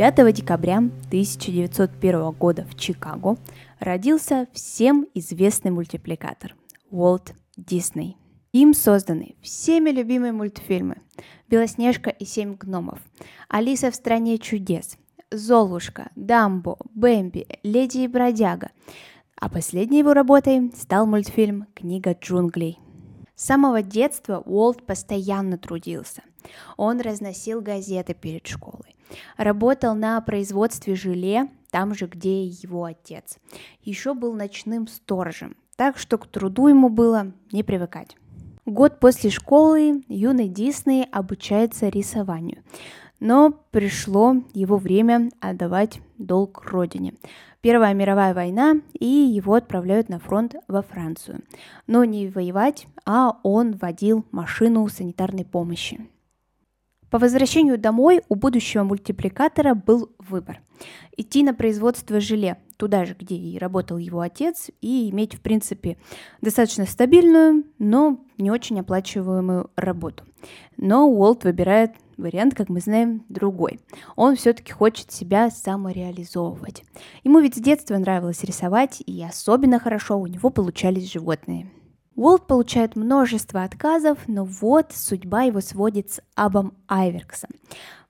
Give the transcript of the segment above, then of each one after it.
5 декабря 1901 года в Чикаго родился всем известный мультипликатор Уолт Дисней. Им созданы всеми любимые мультфильмы «Белоснежка и семь гномов», «Алиса в стране чудес», «Золушка», «Дамбо», «Бэмби», «Леди и бродяга». А последней его работой стал мультфильм «Книга джунглей». С самого детства Уолт постоянно трудился. Он разносил газеты перед школой, работал на производстве желе, там же, где и его отец. Еще был ночным сторожем, так что к труду ему было не привыкать. Год после школы юный Дисней обучается рисованию. Но пришло его время отдавать долг родине. Первая мировая война, и его отправляют на фронт во Францию. Но не воевать, а он водил машину санитарной помощи. По возвращению домой у будущего мультипликатора был выбор. Идти на производство желе, туда же, где и работал его отец, и иметь, в принципе, достаточно стабильную, но не очень оплачиваемую работу. Но Уолт выбирает вариант, как мы знаем, другой. Он все-таки хочет себя самореализовывать. Ему ведь с детства нравилось рисовать, и особенно хорошо у него получались животные. Уолт получает множество отказов, но вот судьба его сводит с Абом Айверксом.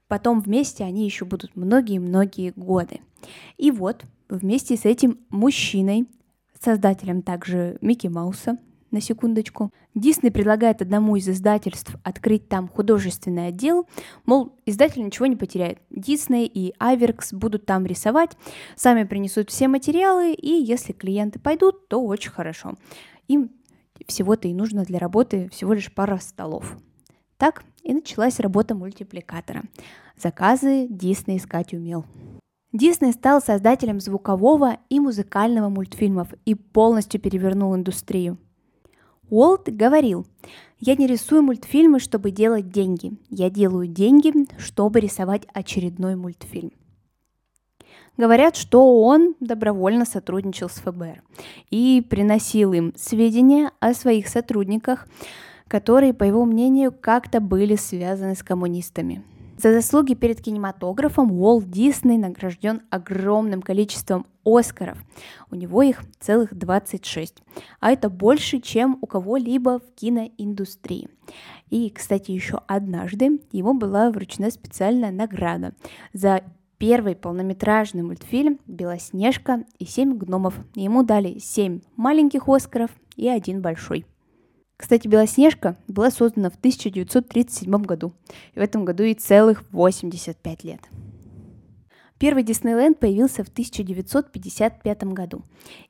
Потом вместе они еще будут многие-многие годы. И вот вместе с этим мужчиной, создателем также Микки Мауса, на секундочку, Дисней предлагает одному из издательств открыть там художественный отдел, мол, издатель ничего не потеряет. Дисней и Айверкс будут там рисовать, сами принесут все материалы, и если клиенты пойдут, то очень хорошо. Им всего-то и нужно для работы всего лишь пара столов. Так и началась работа мультипликатора. Заказы Дисней искать умел. Дисней стал создателем звукового и музыкального мультфильмов и полностью перевернул индустрию. Уолт говорил, я не рисую мультфильмы, чтобы делать деньги. Я делаю деньги, чтобы рисовать очередной мультфильм. Говорят, что он добровольно сотрудничал с ФБР и приносил им сведения о своих сотрудниках, которые, по его мнению, как-то были связаны с коммунистами. За заслуги перед кинематографом Уолт Дисней награжден огромным количеством Оскаров. У него их целых 26. А это больше, чем у кого-либо в киноиндустрии. И, кстати, еще однажды ему была вручена специальная награда за первый полнометражный мультфильм «Белоснежка и семь гномов». Ему дали семь маленьких Оскаров и один большой. Кстати, «Белоснежка» была создана в 1937 году, и в этом году и целых 85 лет. Первый Диснейленд появился в 1955 году,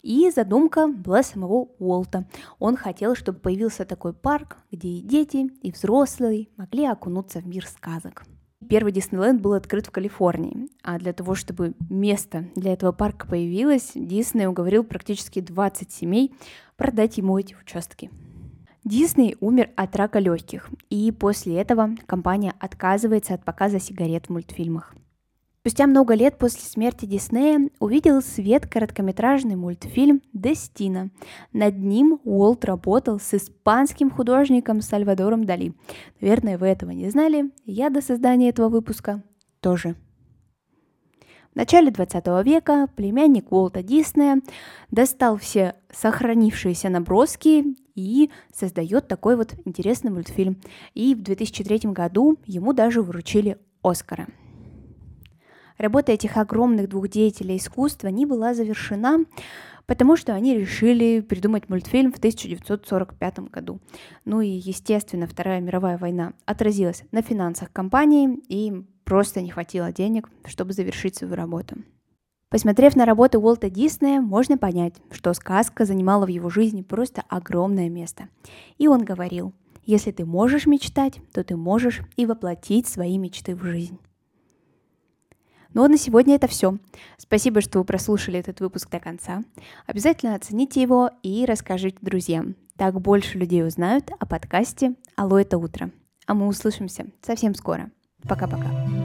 и задумка была самого Уолта. Он хотел, чтобы появился такой парк, где и дети, и взрослые могли окунуться в мир сказок. Первый Диснейленд был открыт в Калифорнии, а для того, чтобы место для этого парка появилось, Дисней уговорил практически 20 семей продать ему эти участки. Дисней умер от рака легких, и после этого компания отказывается от показа сигарет в мультфильмах. Спустя много лет после смерти Диснея увидел свет короткометражный мультфильм «Дестина». Над ним Уолт работал с испанским художником Сальвадором Дали. Наверное, вы этого не знали, я до создания этого выпуска тоже. В начале 20 века племянник Уолта Диснея достал все сохранившиеся наброски и создает такой вот интересный мультфильм. И в 2003 году ему даже вручили Оскара – Работа этих огромных двух деятелей искусства не была завершена, потому что они решили придумать мультфильм в 1945 году. Ну и, естественно, Вторая мировая война отразилась на финансах компании, и просто не хватило денег, чтобы завершить свою работу. Посмотрев на работы Уолта Диснея, можно понять, что сказка занимала в его жизни просто огромное место. И он говорил, Если ты можешь мечтать, то ты можешь и воплотить свои мечты в жизнь. Ну а на сегодня это все. Спасибо, что вы прослушали этот выпуск до конца. Обязательно оцените его и расскажите друзьям. Так больше людей узнают о подкасте «Алло, это утро». А мы услышимся совсем скоро. Пока-пока.